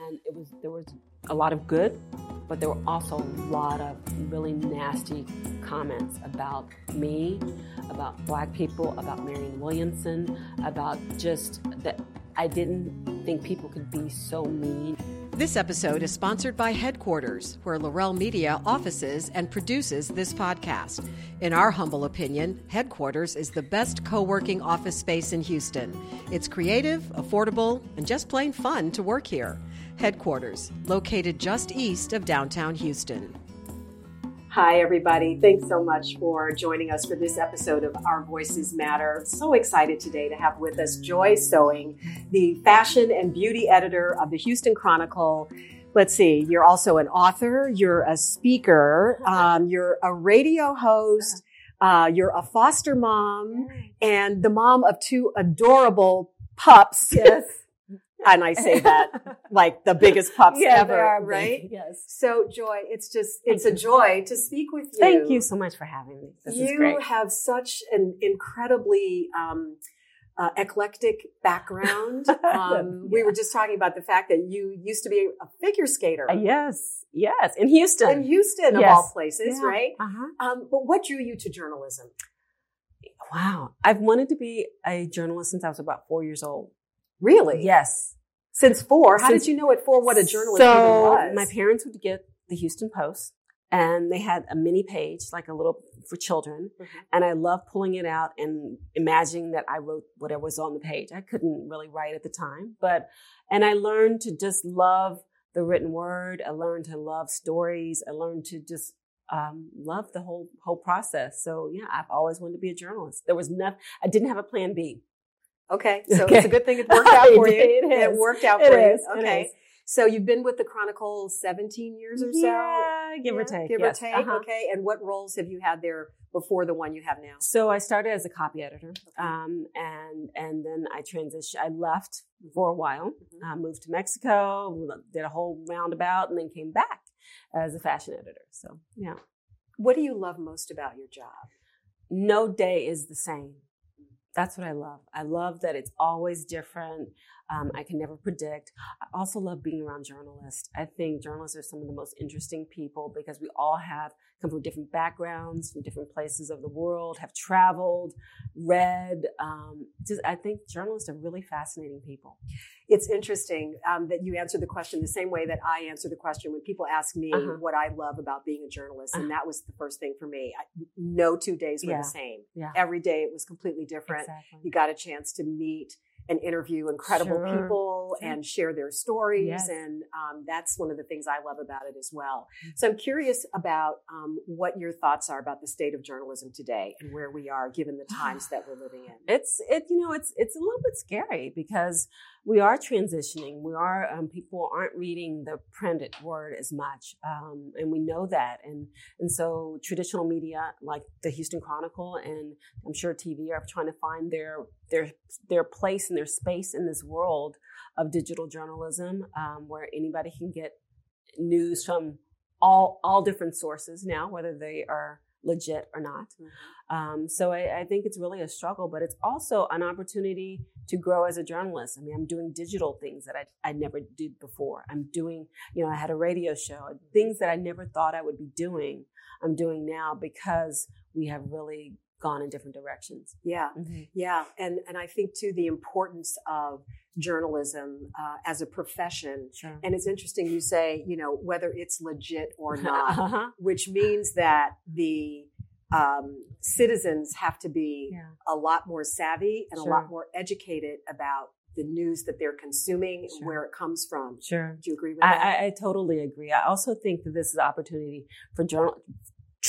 and it was there was a lot of good, but there were also a lot of really nasty comments about me, about black people, about Marianne Williamson, about just that I didn't think people could be so mean. This episode is sponsored by Headquarters, where Laurel Media offices and produces this podcast. In our humble opinion, Headquarters is the best co working office space in Houston. It's creative, affordable, and just plain fun to work here. Headquarters, located just east of downtown Houston. Hi, everybody. Thanks so much for joining us for this episode of Our Voices Matter. So excited today to have with us Joy Sewing, the fashion and beauty editor of the Houston Chronicle. Let's see, you're also an author, you're a speaker, um, you're a radio host, uh, you're a foster mom, and the mom of two adorable pups. Yes. And I say that like the biggest pups Yeah, ever, they are big, right? yes. So, Joy, it's just it's a joy to speak with you. Thank you so much for having me. This you is great. have such an incredibly um, uh, eclectic background. Um, We were just talking about the fact that you used to be a figure skater Uh, yes, yes, in Houston. in Houston, of all places, Yeah. right? Uh-huh. Um, but what drew you to journalism? Wow, I've wanted to be a journalist since I was about four years old. Really? Yes. Since four? How Since- did you know at four what a journalist so even was? my parents would get the Houston Post, and they had a mini page, like a little for children, Mhm. and I loved pulling it out and imagining that I wrote whatever was on the page. I couldn't really write at the time, but and I learned to just love the written word. I learned to love stories. I learned to just um, love the whole whole process. So yeah, I've always wanted to be a journalist. There was nothing. I didn't have a plan B. Okay, so Okay. it's a good thing it worked out for you. It is. worked out It for is. you. Okay. So you've been with the Chronicle 17 years or so? Yeah, give or take. Give yes. or take. Uh-huh. Okay. And what roles have you had there before the one you have now? So I started as a copy editor, um, and and then I transitioned. I left for a while, Mhm. uh, moved to Mexico, did a whole roundabout, and then came back as a fashion editor. So yeah, What do you love most about your job? no day is the same. That's what I love. I love that it's always different. Um, I can never predict. I also love being around journalists. I think journalists are some of the most interesting people because we all have come from different backgrounds, from different places of the world, have traveled, read. Um, just I think journalists are really fascinating people. It's interesting um, that you answered the question the same way that I answer the question when people ask me Uh-huh. what I love about being a journalist. And Uh-huh. that was the first thing for me. I, no two days were Yeah. the same. Yeah, Every day it was completely different. exactly. You got a chance to meet and interview incredible Sure. people Sure. and share their stories. Yes. And um, that's one of the things I love about it as well. So I'm curious about um, what your thoughts are about the state of journalism today and where we are given the times that we're living in. it's it you know it's it's a little bit scary because we are transitioning we are um, people aren't reading the printed word as much um, and we know that and and so traditional media like the houston chronicle and i'm sure tv are trying to find their their their place and their space in this world of digital journalism um, where anybody can get news from all all different sources now whether they are legit or not um, so I, I think it's really a struggle, but it's also an opportunity to grow as a journalist. I mean, I'm doing digital things that I, I never did before. I'm doing, you know, I had a radio show, things that I never thought I would be doing. I'm doing now because we have really gone in different directions. Yeah. Yeah, and and I think too the importance of journalism uh, as a profession. Sure. And it's interesting you say, you know, whether it's legit or not, uh-huh. which means that the um, citizens have to be Yeah. a lot more savvy and a lot more educated about the news that they're consuming, Sure. where it comes from. Sure. Do you agree with that? I, I, I totally agree. I also think that this is an opportunity for journal,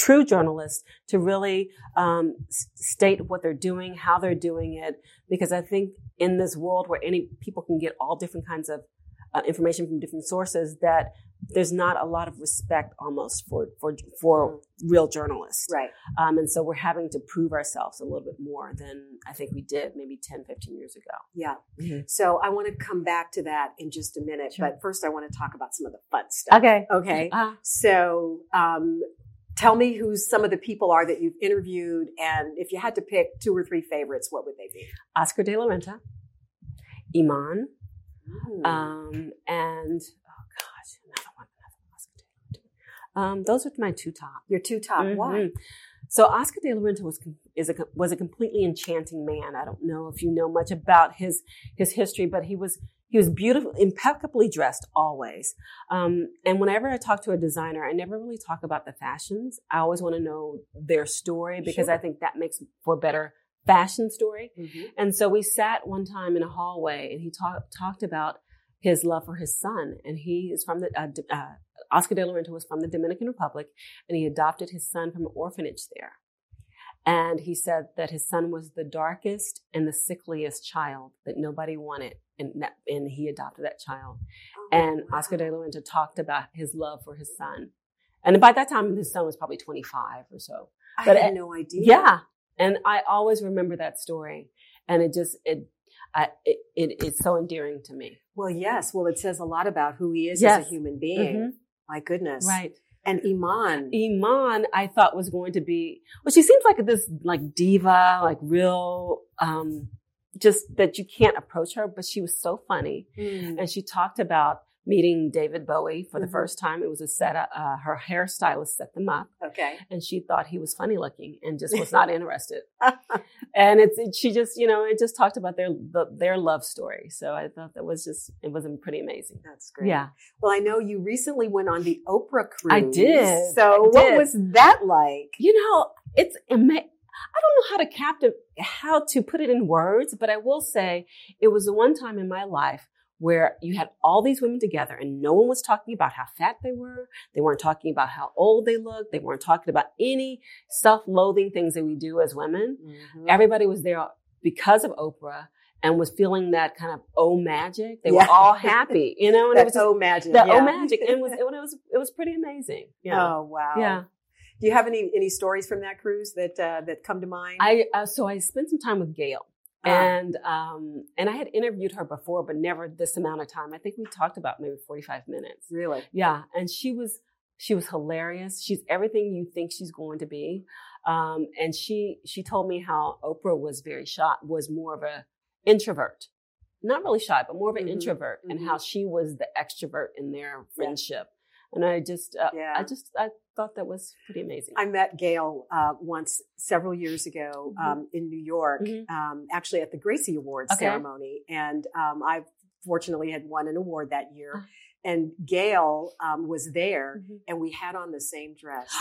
true journalists to really um, s- state what they're doing, how they're doing it, because I think in this world where any people can get all different kinds of uh, information from different sources, that there's not a lot of respect almost for for for real journalists. right. Um, and so we're having to prove ourselves a little bit more than I think we did maybe 10, 15 years ago. Yeah. Mhm. So I want to come back to that in just a minute, Sure. but first I want to talk about some of the fun stuff. Okay. Okay. Uh, So, um, tell me who some of the people are that you've interviewed, and if you had to pick two or three favorites, what would they be? Oscar de la Renta, Iman, Mm. Um, and oh gosh, another one, another Oscar De La Renta. Um, those are my two top. Your two top. Mm-hmm. Why? So Oscar De La Renta was is a, was a completely enchanting man. I don't know if you know much about his his history, but he was he was beautiful, impeccably dressed always. Um, and whenever I talk to a designer, I never really talk about the fashions. I always want to know their story because sure. I think that makes for a better fashion story. Mm-hmm. And so we sat one time in a hallway and he talked talked about his love for his son. And he is from the, uh, uh, Oscar de la Renta was from the Dominican Republic and he adopted his son from an orphanage there. And he said that his son was the darkest and the sickliest child that nobody wanted. And, that, and he adopted that child. Oh, and wow. Oscar de la Renta talked about his love for his son. And by that time, his son was probably 25 or so. I but had no idea. Yeah. And I always remember that story. And it just, it, I, it, it, it's so endearing to me. Well, yes. Well, it says a lot about who he is yes. as a human being. Mm-hmm. My goodness. Right. And Iman. Iman, I thought was going to be, well, she seems like this, like diva, like real, um, just that you can't approach her, but she was so funny. Mm. And she talked about meeting David Bowie for the mm-hmm. first time. It was a set up, uh, her hairstylist set them up. Okay. And she thought he was funny looking and just was not interested. and it's, it, she just, you know, it just talked about their, the, their love story. So I thought that was just, it was pretty amazing. That's great. Yeah. Well, I know you recently went on the Oprah cruise. I did. So I what did. was that like? You know, it's amazing. I don't know how to captive, how to put it in words, but I will say it was the one time in my life where you had all these women together and no one was talking about how fat they were. They weren't talking about how old they looked. They weren't talking about any self-loathing things that we do as women. Mm-hmm. Everybody was there because of Oprah and was feeling that kind of oh magic. They yeah. were all happy, you know, and it was oh magic. The yeah. oh magic. And it was, it was, it was pretty amazing. Yeah. Oh, wow. Yeah. Do you have any, any stories from that cruise that, uh, that come to mind? I, uh, so I spent some time with Gayle. Uh, and um, and I had interviewed her before, but never this amount of time. I think we talked about maybe forty five minutes. Really? Yeah. And she was she was hilarious. She's everything you think she's going to be. Um, and she she told me how Oprah was very shy, was more of a introvert, not really shy, but more of an mm-hmm. introvert, mm-hmm. and how she was the extrovert in their friendship. And I just, uh, yeah. I just, I thought that was pretty amazing. I met Gayle uh, once several years ago mm-hmm. um, in New York, mm-hmm. um, actually at the Gracie Awards okay. ceremony, and um, I fortunately had won an award that year. Uh. And Gayle um, was there, mm-hmm. and we had on the same dress.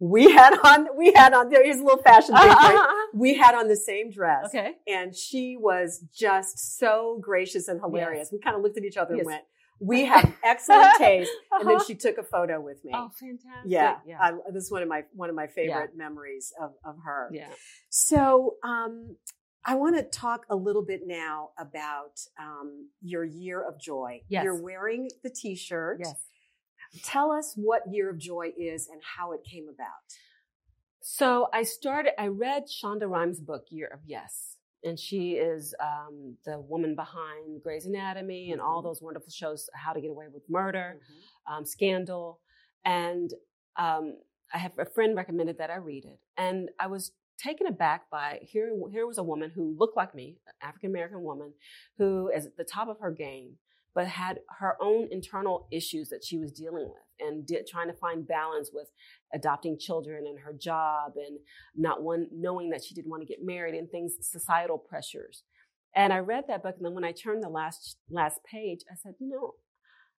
we had on we had on here's a little fashion thing uh-huh, uh-huh. we had on the same dress okay and she was just so gracious and hilarious yes. we kind of looked at each other yes. and went we have excellent taste. uh-huh. And then she took a photo with me. Oh, fantastic! Yeah, yeah. I, this is one of my one of my favorite yeah. memories of of her. Yeah. So, um, I want to talk a little bit now about um, your year of joy. Yes. You're wearing the T-shirt. Yes. Tell us what Year of Joy is and how it came about. So I started. I read Shonda Rhimes' book, Year of Yes and she is um, the woman behind Grey's Anatomy and all mm-hmm. those wonderful shows, How to Get Away with Murder, mm-hmm. um, Scandal, and um, I have a friend recommended that I read it, and I was taken aback by here. Here was a woman who looked like me, African American woman, who is at the top of her game, but had her own internal issues that she was dealing with and did, trying to find balance with adopting children and her job and not one knowing that she didn't want to get married and things societal pressures. And i read that book and then when i turned the last last page i said you know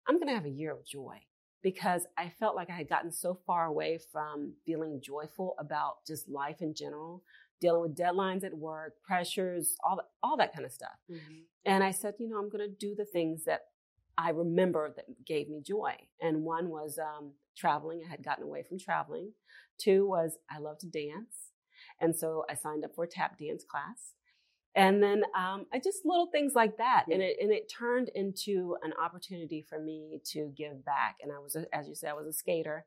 i'm going to have a year of joy because i felt like i had gotten so far away from feeling joyful about just life in general dealing with deadlines at work pressures all that, all that kind of stuff mm-hmm. and i said you know i'm going to do the things that I remember that gave me joy. And one was um, traveling. I had gotten away from traveling. Two was I love to dance. And so I signed up for a tap dance class. And then um, I just little things like that. And it, and it turned into an opportunity for me to give back. And I was, a, as you said, I was a skater.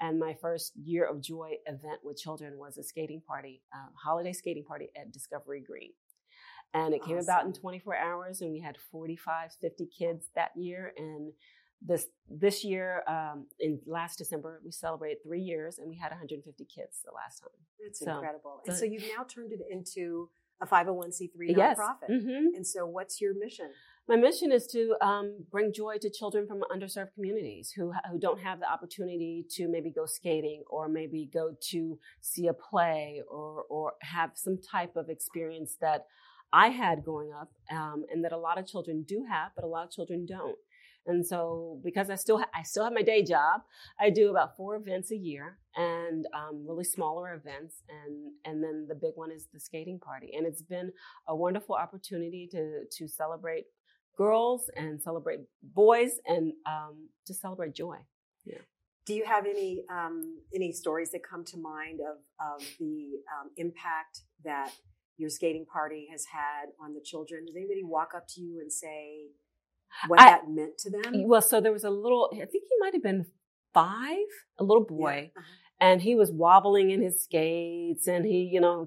And my first year of joy event with children was a skating party, uh, holiday skating party at Discovery Green. And it came about in 24 hours, and we had 45, 50 kids that year. And this this year, um, in last December, we celebrated three years, and we had 150 kids the last time. That's so, incredible. And so you've now turned it into a 501c3 nonprofit. Yes. Mm-hmm. And so, what's your mission? My mission is to um, bring joy to children from underserved communities who, who don't have the opportunity to maybe go skating or maybe go to see a play or, or have some type of experience that I had growing up um, and that a lot of children do have, but a lot of children don't. And so, because I still ha- I still have my day job, I do about four events a year, and um, really smaller events, and and then the big one is the skating party. And it's been a wonderful opportunity to to celebrate girls and celebrate boys and um, to celebrate joy. Yeah. Do you have any um, any stories that come to mind of of the um, impact that your skating party has had on the children? Does anybody walk up to you and say? what I, that meant to them? Well, so there was a little, I think he might have been five, a little boy. Yeah. Uh-huh. And he was wobbling in his skates and he, you know,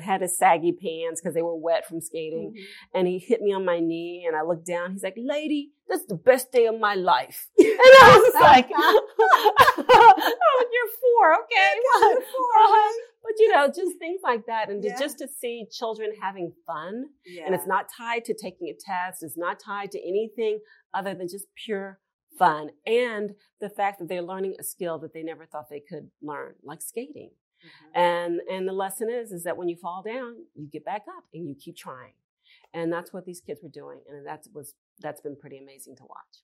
had his saggy pants because they were wet from skating. Mm-hmm. And he hit me on my knee and I looked down. He's like, lady, that's the best day of my life. And I was like, oh, you're four. Okay. You're four, uh-huh. But you know, just things like that. And yeah. to, just to see children having fun. Yeah. And it's not tied to taking a test. It's not tied to anything other than just pure fun. And the fact that they're learning a skill that they never thought they could learn, like skating. Mm-hmm. And, and the lesson is, is that when you fall down, you get back up and you keep trying. And that's what these kids were doing. And that was, that's been pretty amazing to watch.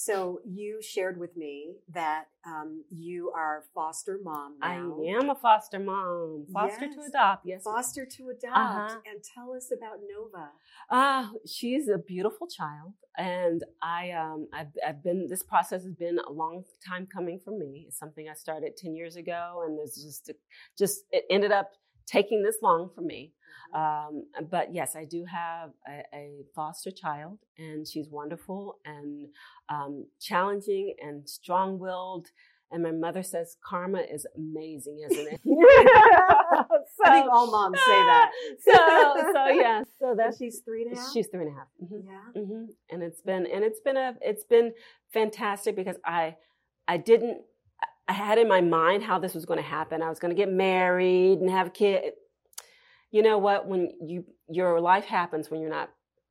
So you shared with me that um, you are foster mom now. I am a foster mom, foster yes. to adopt. Yes, foster to adopt. Uh-huh. And tell us about Nova. Ah, uh, she's a beautiful child, and I um, I've, I've, been. This process has been a long time coming for me. It's something I started ten years ago, and there's just just it ended up taking this long for me. Um, but yes, I do have a, a, foster child, and she's wonderful and um, challenging and strong willed. And my mother says karma is amazing, isn't it? so, I think all moms say that. so, so yeah. So that she's three and a half. She's three and a half. Mm-hmm. Yeah. Mm-hmm. And it's been and it's been a it's been fantastic because I I didn't I had in my mind how this was going to happen. I was going to get married and have kids you know what when you your life happens when you're not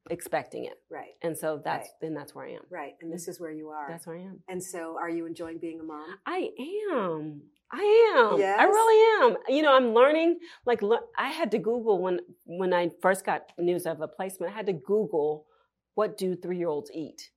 expecting it right and so that's right. then that's where i am right and this is where you are that's where i am and so are you enjoying being a mom i am I am. Yes. I really am. You know, I'm learning. Like, I had to Google when when I first got news of a placement. I had to Google what do three year olds eat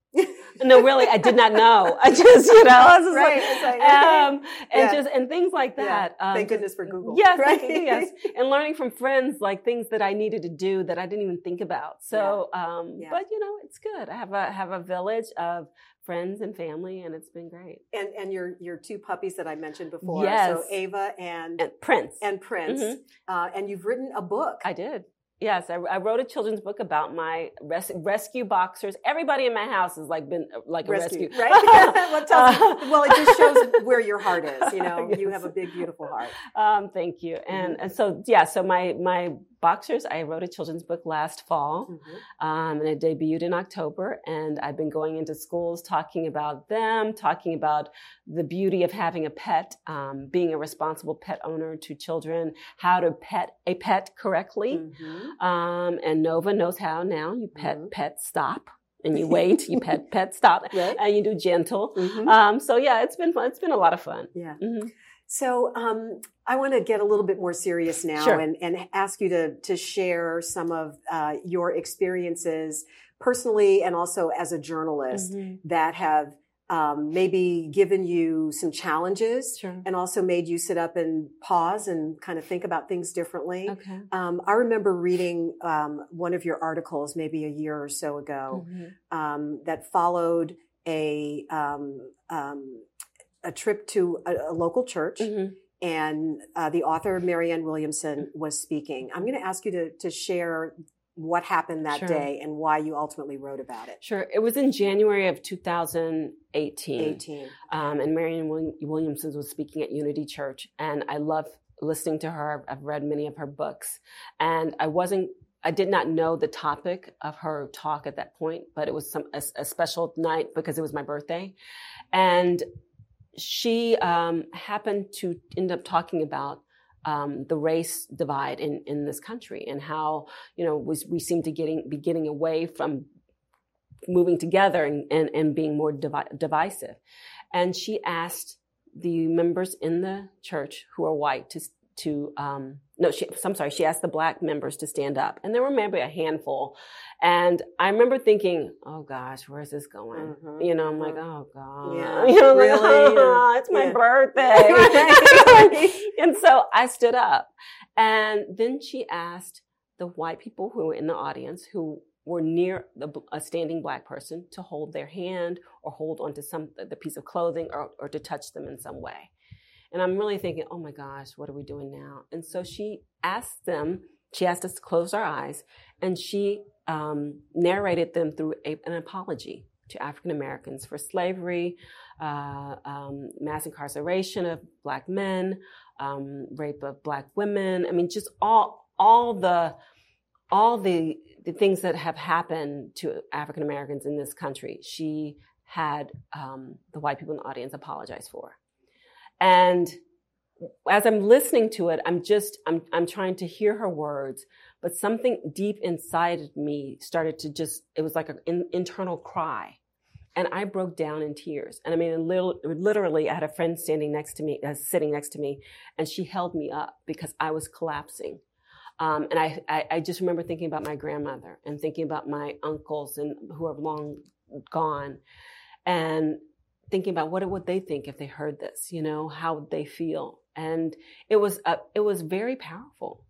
no, really, I did not know. I just, you know, I was right. like, um, and yeah. just and things like that. Yeah. Um, Thank goodness for Google. Yes, right? yes, and learning from friends like things that I needed to do that I didn't even think about. So, yeah. Um, but you know, it's good. I have a have a village of friends and family, and it's been great. And and your your two puppies that I mentioned before. Yes. So Ava and, and Prince and Prince. Mm-hmm. Uh, and you've written a book. I did. Yes, I, I, wrote a children's book about my res- rescue boxers. Everybody in my house has like been uh, like a rescue, right? well, it uh, well, it just shows where your heart is. You know, yes. you have a big, beautiful heart. Um, thank you. And, mm-hmm. and so yeah, so my my Boxers, I wrote a children's book last fall, mm-hmm. um, and it debuted in October. And I've been going into schools talking about them, talking about the beauty of having a pet, um, being a responsible pet owner to children, how to pet a pet correctly. Mm-hmm. Um, and Nova knows how now. You pet, mm-hmm. pet, stop and you wait, you pet, pet, stop, right. and you do gentle. Mm-hmm. Um, so yeah, it's been fun. It's been a lot of fun. Yeah. Mm-hmm. So um, I want to get a little bit more serious now sure. and, and ask you to, to share some of uh, your experiences personally and also as a journalist mm-hmm. that have um, maybe given you some challenges sure. and also made you sit up and pause and kind of think about things differently. Okay. Um, I remember reading um, one of your articles maybe a year or so ago mm-hmm. Um, that followed a um, um, a trip to a, a local church. Mm-hmm. And uh, the author Marianne Williamson was speaking. I'm going to ask you to, to share what happened that sure. day and why you ultimately wrote about it. Sure. It was in January of 2018. 18. Um, and Marianne Williamson was speaking at Unity Church. And I love listening to her. I've read many of her books. And I wasn't I did not know the topic of her talk at that point, but it was some a, a special night because it was my birthday, and she um, happened to end up talking about um, the race divide in, in this country and how you know we, we seem to getting be getting away from moving together and, and, and being more divi- divisive. And she asked the members in the church who are white to to um, no, she, I'm sorry, she asked the black members to stand up, and there were maybe a handful. And I remember thinking, "Oh gosh, where's this going?" Mm-hmm. You know, I'm like, "Oh god," yeah, you know, really? like, oh, it's my yeah. birthday. and so I stood up, and then she asked the white people who were in the audience who were near the, a standing black person to hold their hand or hold onto some the piece of clothing or, or to touch them in some way. And I'm really thinking, oh my gosh, what are we doing now? And so she asked them, she asked us to close our eyes, and she um, narrated them through a, an apology to African Americans for slavery, uh, um, mass incarceration of black men, um, rape of black women. I mean, just all all the all the the things that have happened to African Americans in this country. She had um, the white people in the audience apologize for. And as I'm listening to it, I'm just, I'm, I'm trying to hear her words, but something deep inside of me started to just, it was like an internal cry. And I broke down in tears. And I mean, little, literally, I had a friend standing next to me, uh, sitting next to me, and she held me up because I was collapsing. Um, and I, I, I, just remember thinking about my grandmother and thinking about my uncles and who are long gone. And thinking about what would they think if they heard this, you know, how would they feel? And it was, uh, it was very powerful.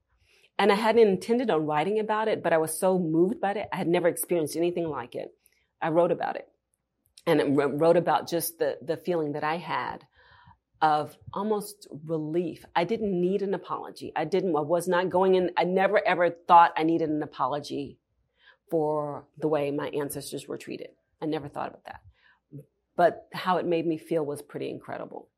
And I hadn't intended on writing about it, but I was so moved by it. I had never experienced anything like it. I wrote about it and it wrote about just the, the feeling that I had of almost relief. I didn't need an apology. I didn't, I was not going in, I never ever thought I needed an apology for the way my ancestors were treated. I never thought about that but how it made me feel was pretty incredible.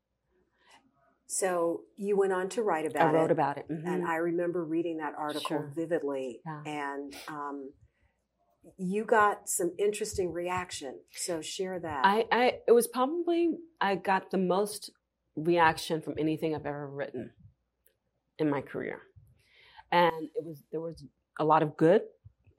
So you went on to write about it. I wrote it, about it. Mm-hmm. And I remember reading that article sure. vividly. Yeah. And um, you got some interesting reaction. So share that. I, I it was probably I got the most reaction from anything I've ever written in my career. And it was there was a lot of good,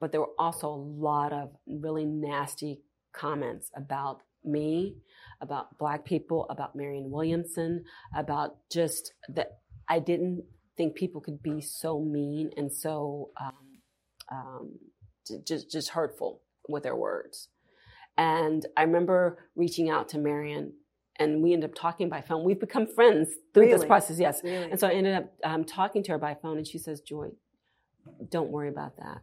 but there were also a lot of really nasty comments about me, about Black people, about Marianne Williamson, about just that I didn't think people could be so mean and so um, um, just just hurtful with their words. And I remember reaching out to Marianne, and we ended up talking by phone. We've become friends through really? this process, yes. Really? And so I ended up um, talking to her by phone, and she says, "Joy, don't worry about that.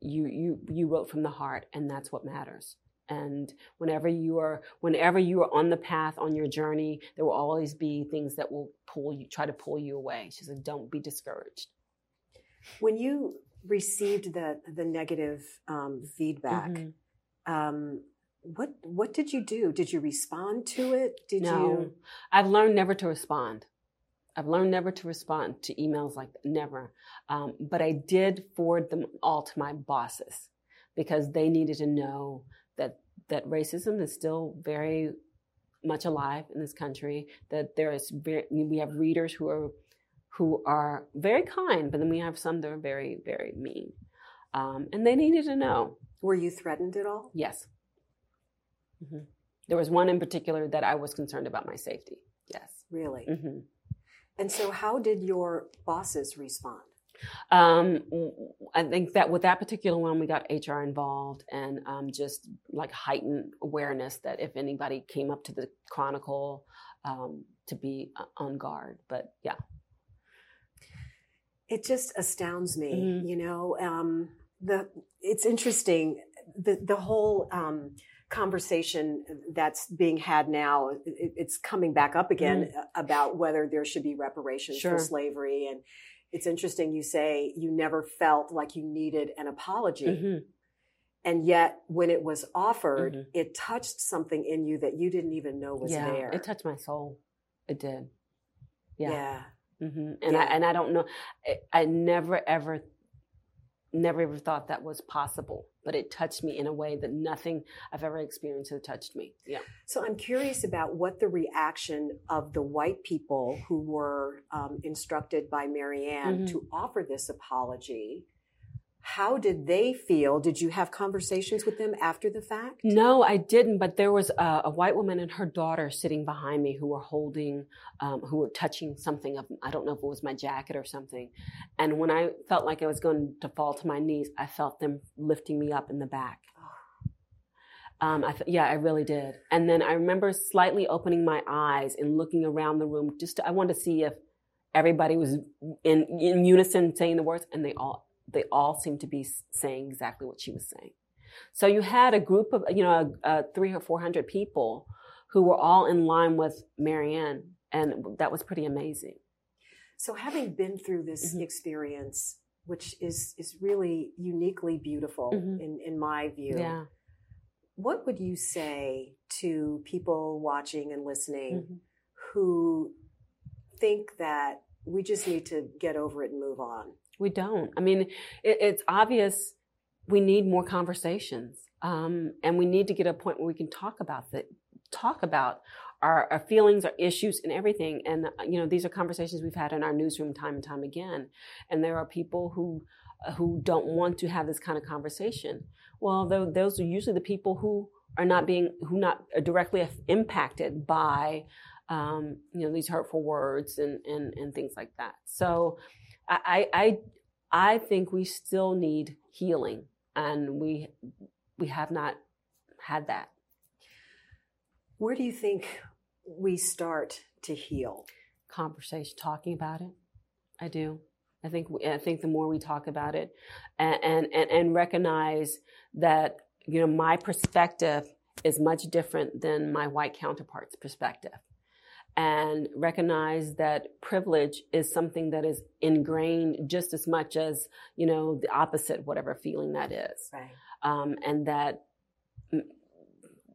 You you you wrote from the heart, and that's what matters." And whenever you are whenever you are on the path on your journey there will always be things that will pull you try to pull you away she said don't be discouraged when you received the the negative um, feedback mm-hmm. um, what what did you do did you respond to it did no. you i've learned never to respond I've learned never to respond to emails like that, never. Um, but I did forward them all to my bosses because they needed to know that that racism is still very much alive in this country. That there is very, we have readers who are who are very kind, but then we have some that are very very mean, um, and they needed to know. Were you threatened at all? Yes. Mm-hmm. There was one in particular that I was concerned about my safety. Yes. Really. Mm-hmm. And so, how did your bosses respond? Um, I think that with that particular one, we got HR involved and um, just like heightened awareness that if anybody came up to the Chronicle, um, to be uh, on guard. But yeah. It just astounds me, mm-hmm. you know. Um, the it's interesting the the whole um, conversation that's being had now. It, it's coming back up again mm-hmm. about whether there should be reparations sure. for slavery and it's interesting you say you never felt like you needed an apology. Mm-hmm. And yet, when it was offered, mm-hmm. it touched something in you that you didn't even know was yeah, there. It touched my soul. It did. Yeah. yeah. Mm-hmm. And yeah. I and I don't know. I, I never ever never ever thought that was possible, but it touched me in a way that nothing I've ever experienced has touched me. Yeah. So I'm curious about what the reaction of the white people who were um, instructed by Marianne mm-hmm. to offer this apology. How did they feel? Did you have conversations with them after the fact? No, I didn't. But there was a, a white woman and her daughter sitting behind me who were holding, um, who were touching something of, I don't know if it was my jacket or something. And when I felt like I was going to fall to my knees, I felt them lifting me up in the back. Um, I th- yeah, I really did. And then I remember slightly opening my eyes and looking around the room. Just to, I wanted to see if everybody was in, in unison saying the words, and they all they all seemed to be saying exactly what she was saying. So you had a group of, you know, uh, three or 400 people who were all in line with Marianne. And that was pretty amazing. So having been through this mm-hmm. experience, which is, is really uniquely beautiful mm-hmm. in, in my view. Yeah. What would you say to people watching and listening mm-hmm. who think that we just need to get over it and move on? We don't. I mean, it, it's obvious we need more conversations. Um, and we need to get a point where we can talk about that, talk about our, our, feelings, our issues, and everything. And you know, these are conversations we've had in our newsroom time and time again. And there are people who who don't want to have this kind of conversation. Well, those are usually the people who are not being who not directly impacted by um, you know these hurtful words and, and and things like that. So I, I, I think we still need healing, and we, we have not had that. Where do you think we start to heal? Conversation, talking about it. I do. I think I think the more we talk about it, and and and recognize that you know my perspective is much different than my white counterpart's perspective and recognize that privilege is something that is ingrained just as much as you know the opposite whatever feeling that is. Right. um, and that m-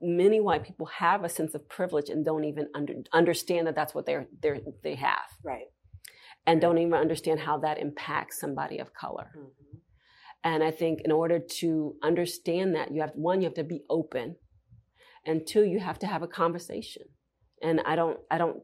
many white people have a sense of privilege and don't even under, understand that that's what they're, they're they have. Right. And don't even understand how that impacts somebody of color. Mm-hmm. and i think in order to understand that you have one you have to be open and two you have to have a conversation and I don't, I don't,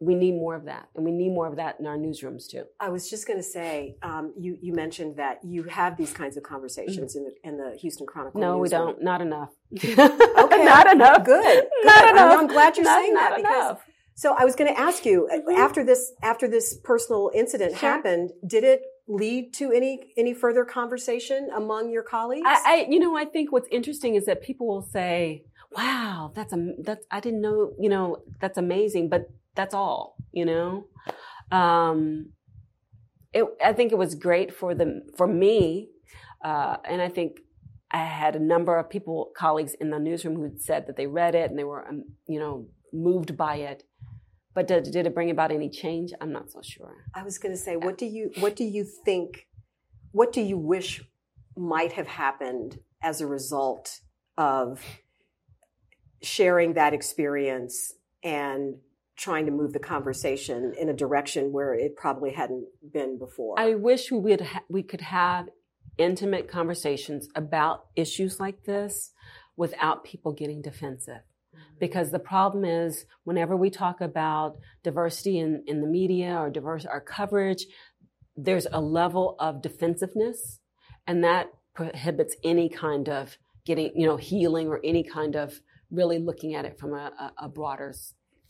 we need more of that. And we need more of that in our newsrooms too. I was just going to say, um, you, you mentioned that you have these kinds of conversations mm-hmm. in, the, in the Houston Chronicle. No, newsroom. we don't. Not enough. okay. Not enough. Good. Good. Not enough. I'm, glad you're not, saying not that enough. because so I was going to ask you mm-hmm. after this after this personal incident sure. happened, did it lead to any any further conversation among your colleagues? I, I, you know, I think what's interesting is that people will say, wow, that's a that's I didn't know, you know, that's amazing, but that's all, you know. Um, it, I think it was great for the for me, uh, and I think I had a number of people, colleagues in the newsroom who said that they read it and they were, um, you know, moved by it. But did, did it bring about any change? I'm not so sure. I was going to say, what do you what do you think? What do you wish might have happened as a result of sharing that experience and trying to move the conversation in a direction where it probably hadn't been before. I wish we would ha- we could have intimate conversations about issues like this without people getting defensive. Mm-hmm. Because the problem is whenever we talk about diversity in, in the media or diverse our coverage, there's a level of defensiveness and that prohibits any kind of getting, you know, healing or any kind of really looking at it from a, a broader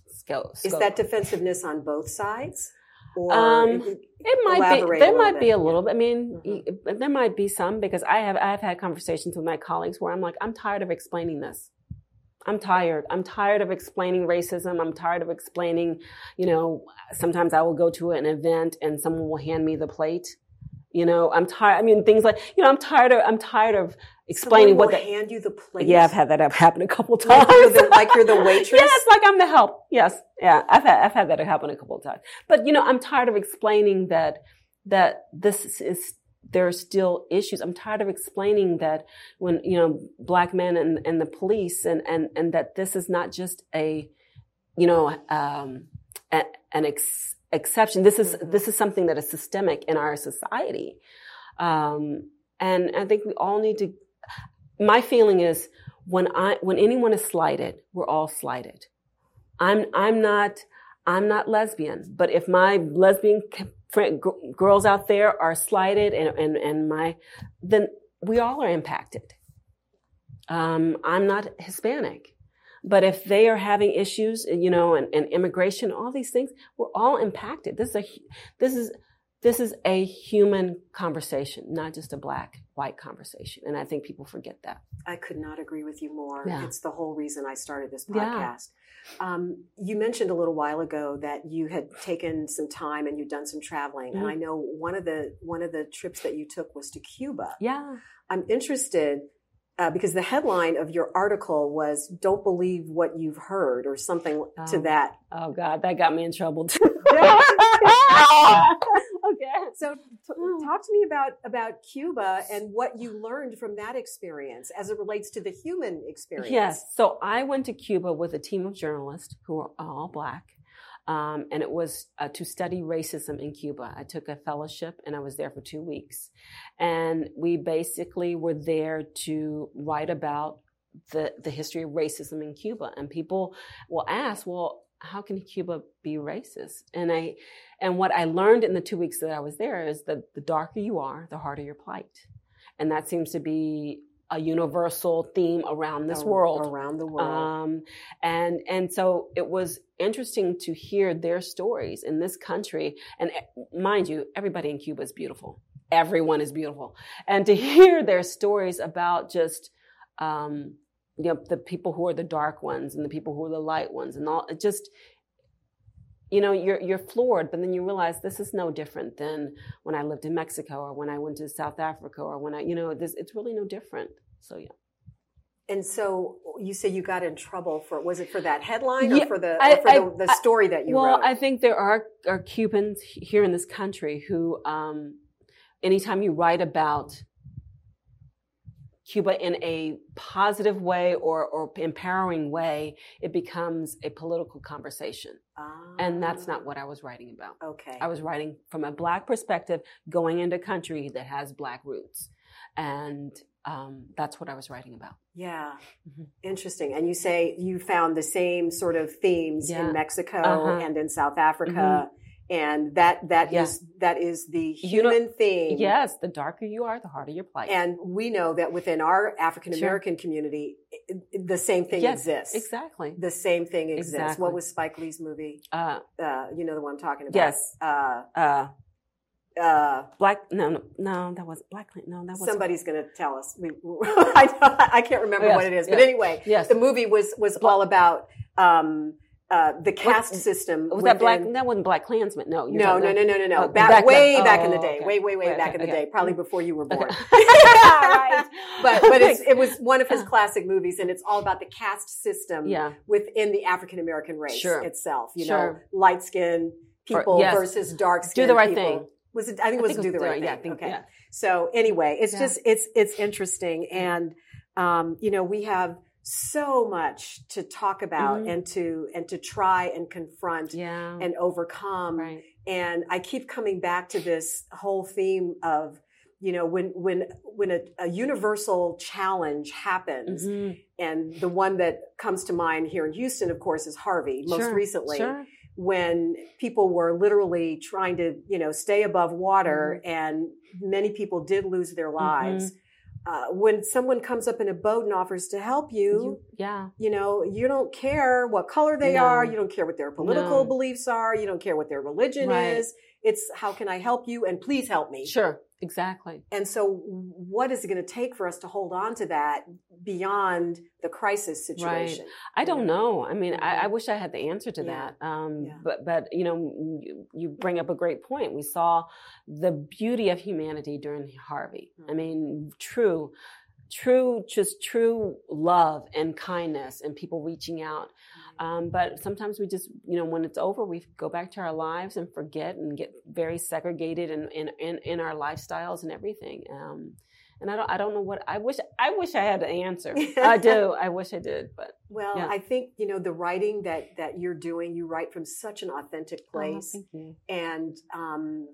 scope. Is that defensiveness on both sides? Or um, it might be. There might bit. be a little bit. I mean, mm-hmm. there might be some because I have I've had conversations with my colleagues where I'm like, I'm tired of explaining this. I'm tired. I'm tired of explaining racism. I'm tired of explaining, you know, sometimes I will go to an event and someone will hand me the plate. You know, I'm tired. I mean, things like, you know, I'm tired of, I'm tired of explaining what they hand you the plate. Yeah, I've had that happen a couple times. Like you're the, like you're the waitress. yes, like I'm the help. Yes, yeah, I've had I've had that happen a couple of times. But you know, I'm tired of explaining that that this is there are still issues. I'm tired of explaining that when you know black men and, and the police and and and that this is not just a you know um, a, an ex- exception. This is mm-hmm. this is something that is systemic in our society. Um, and I think we all need to my feeling is when I when anyone is slighted, we're all slighted. I'm I'm not I'm not lesbian, but if my lesbian friend, g- girls out there are slighted and, and, and my, then we all are impacted. Um, I'm not Hispanic. But if they are having issues, you know, and, and immigration, all these things, we're all impacted. This is a, this is, this is a human conversation, not just a black white conversation. And I think people forget that. I could not agree with you more. Yeah. It's the whole reason I started this Yeah. podcast. Um, you mentioned a little while ago that you had taken some time and you'd done some traveling, and Mhm. I know one of the one of the trips that you took was to Cuba. Yeah. I'm interested uh, because the headline of your article was "Don't believe what you've heard" or something to Oh. that. Oh God, that got me in trouble too. okay. So, t- talk to me about about Cuba and what you learned from that experience as it relates to the human experience. Yes. So I went to Cuba with a team of journalists who were all black. Um, and it was uh, to study racism in Cuba. I took a fellowship and I was there for two weeks. And we basically were there to write about the, the history of racism in Cuba. And people will ask, well, how can Cuba be racist? And I, and what I learned in the two weeks that I was there is that the darker you are, the harder your plight. And that seems to be a universal theme around this world. around the world. Um, and and so it was interesting to hear their stories in this country. And eh, mind you, everybody in Cuba is beautiful. Everyone is beautiful, and to hear their stories about just um, you know the people who are the dark ones and the people who are the light ones, and all it just you know you're you're floored but then you realize this is no different than when i lived in mexico or when i went to south africa or when i you know this it's really no different so yeah And so you say you got in trouble for was it for that headline or Yeah, for the or for I- the, the story that you well, wrote? Well, I think there are, are Cubans here in this country who, um, anytime you write about Cuba in a positive way or, or empowering way, it becomes a political conversation. And that's not what I was writing about. Ah, okay. I was writing from a black perspective, going into a country that has black roots. And um, that's what I was writing about. yeah, Mhm. interesting. And you say you found the same sort of themes Yeah. in Mexico Uh-huh. and in South Africa, and that that Yeah. is that is the You human theme. Yes, the darker you are, the harder your plight. And we know that within our African American community, i- i- the same thing yes, exists. exactly. The same thing exists. Exactly. What was Spike Lee's movie? Uh, Uh, you know the one I'm talking about. yes. Uh, Uh, uh, Black, no, no, no, that was Black. No, that was somebody's going to tell us. We, I, I can't remember Yes, what it is, but anyway, Yes, the movie was was all about um, uh, the caste system. was that Black? That wasn't Black Klansman. No, No, no, no, no, no, no. Oh, back, back way then. back Oh, in the day, okay. way, way, way Okay, back in the okay. day, probably before you were born. Okay. right. But but it's, it was one of his classic movies, and it's all about the caste system yeah, within the African American race Sure. itself. You Sure. know, light skinned people yes. versus dark skinned do the right people. thing. Was it? I think it was do the right thing. Yeah, I think, okay. yeah. So anyway, it's Yeah. just it's it's interesting, and um, you know we have so much to talk about Mhm. and to and to try and confront yeah, and overcome. right. And I keep coming back to this whole theme of you know when when when a, a universal challenge happens, Mhm. and the one that comes to mind here in Houston, of course, is Harvey. Most Sure, recently, Sure. when people were literally trying to, you know, stay above water Mm-hmm. and many people did lose their lives. Uh, when someone comes up in a boat and offers to help you, You- yeah, you know, you don't care what color they No. are, you don't care what their political No. beliefs are, you don't care what their religion Right. is. It's how can I help you and please help me. sure, exactly. And so, what is it going to take for us to hold on to that beyond the crisis situation? I don't know. I mean, I, I wish I had the answer to Yeah. that. Um, Yeah. But, but you know, you, you bring up a great point. We saw the beauty of humanity during Harvey. I Mhm. mean, true, true, just true love and kindness, and people reaching out. Um, but sometimes we just, you know, when it's over, we go back to our lives and forget and get very segregated in in, in, in our lifestyles and everything. Um, and I don't, I don't know what I wish. I wish I had an answer. I do. I wish I did, but. Well, Yeah. I think you know the writing that that you're doing. You write from such an authentic Oh, place, you. and um,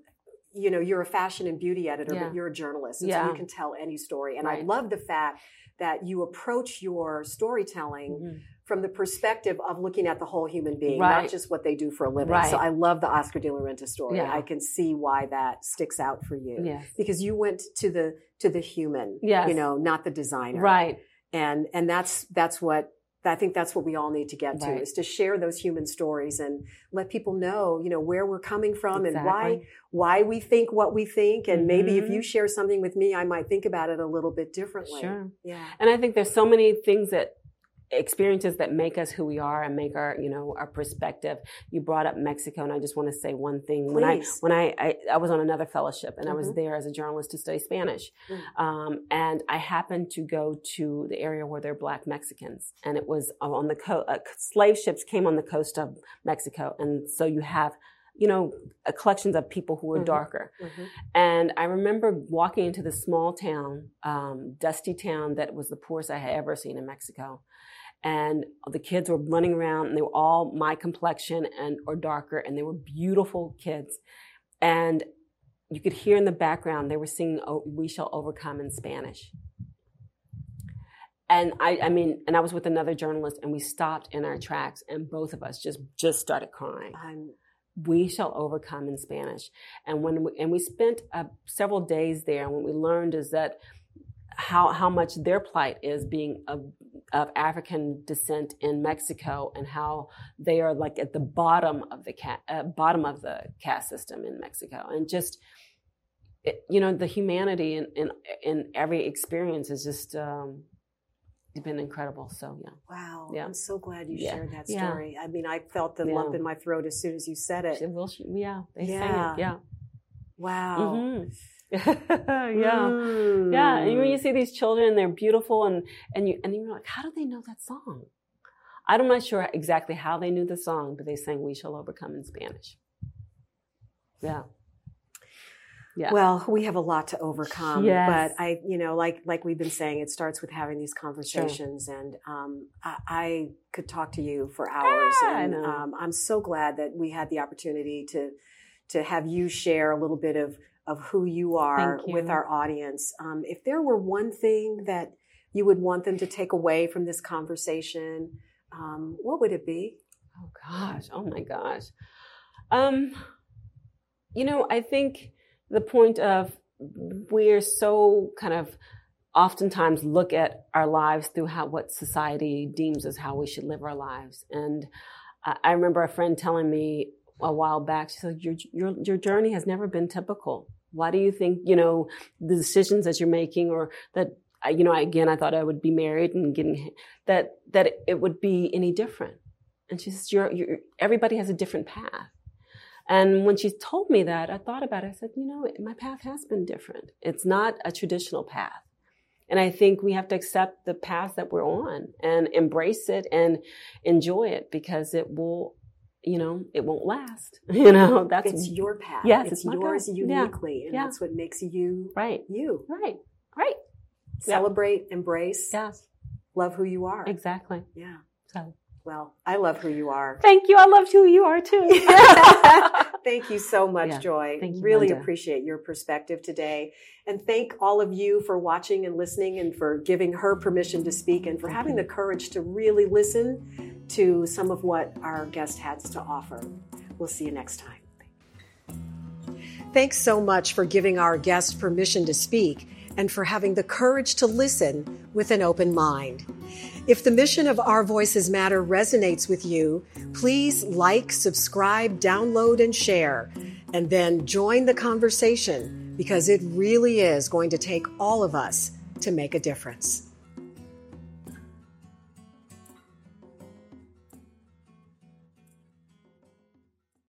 you know you're a fashion and beauty editor, Yeah. but you're a journalist, and so you can tell any story. And I love the fact that you approach your storytelling Mhm. From the perspective of looking at the whole human being, Right. not just what they do for a living. Right. So I love the Oscar de la Renta story. Yeah. I can see why that sticks out for you. Yes. Because you went to the to the human, Yes. you know, not the designer. Right. And and that's that's what I think that's what we all need to get to is to share those human stories and let people know, you know, where we're coming from and why why we think what we think. And maybe if you mm-hmm. share something with me, I might think about it a little bit differently. Sure. Yeah. And I think there's so many things that experiences that make us who we are and make our you know our perspective you brought up mexico and i just want to say one thing when i when I, I i was on another fellowship and i was Mhm. there as a journalist to study spanish Mm. um, and i happened to go to the area where there are black mexicans and it was on the coast uh, slave ships came on the coast of mexico and so you have you know collections of people who were Mhm. darker Mhm. and I remember walking into this small town, um, dusty town that was the poorest I had ever seen in Mexico. And the kids were running around and they were all my complexion and or darker and they were beautiful kids. And you could hear in the background they were singing "Oh, "We Shall Overcome" in Spanish. And I, I mean, and I was with another journalist, and we stopped in our tracks, and both of us just just started crying I'm we shall overcome in Spanish. And when we, and we spent uh, several days there, and what we learned is that how how much their plight is being of African descent in Mexico, and how they are like at the bottom of the cat uh, bottom of the caste system in Mexico, and just. It, you know the humanity in, in in every experience is just um, it's been incredible. So yeah, wow. Yeah. I'm so glad you Yeah. shared that Yeah. story. I mean, I felt the Yeah. lump in my throat as soon as you said it. She will- she- yeah, they Yeah. sang it, yeah, Wow. Mhm. yeah. Mm. Yeah, and when you see these children, they're beautiful, and and you and you're like, how do they know that song? I'm not sure exactly how they knew the song, but they sang "We Shall Overcome" in Spanish. Yeah, yeah. Well, we have a lot to overcome, Yes. but I, you know, like like we've been saying, it starts with having these conversations, sure. and um, I, I could talk to you for hours, Ah, I and um, I'm so glad that we had the opportunity to to have you share a little bit of of who you are you. with our audience. Um, if there were one thing that you would want them to take away from this conversation, um, what would it be? Oh gosh, oh my gosh. Um, you know, I think the point of we're so kind of oftentimes look at our lives through how what society deems as how we should live our lives. And I, I remember a friend telling me a while back, she said, your, your, your journey has never been typical. Why do you think, you know, the decisions that you're making or that, you know, again, I thought I would be married and getting, that, that it would be any different. And she says, you're, you're, everybody has a different path. And when she told me that, I thought about it. I said, you know, my path has been different. It's not a traditional path. And I think we have to accept the path that we're on and embrace it and enjoy it because it will, you know, it won't last. You know, that's It's your path. Yes, it's, it's yours path. Yeah. uniquely, and Yeah. that's what makes you right, you. right, right. Yeah. Celebrate, embrace, Yes, love who you are. exactly. Yeah. So Well, I love who you are. thank you. I love who you are too. thank you so much, Yeah. Joy. Thank you, really Linda. appreciate your perspective today. And thank all of you for watching and listening and for giving her permission to speak and for having the courage to really listen to some of what our guest has to offer. We'll see you next time. Thanks so much for giving our guest permission to speak and for having the courage to listen with an open mind. If the mission of Our Voices Matter resonates with you, please like, subscribe, download, and share, and then join the conversation because it really is going to take all of us to make a difference.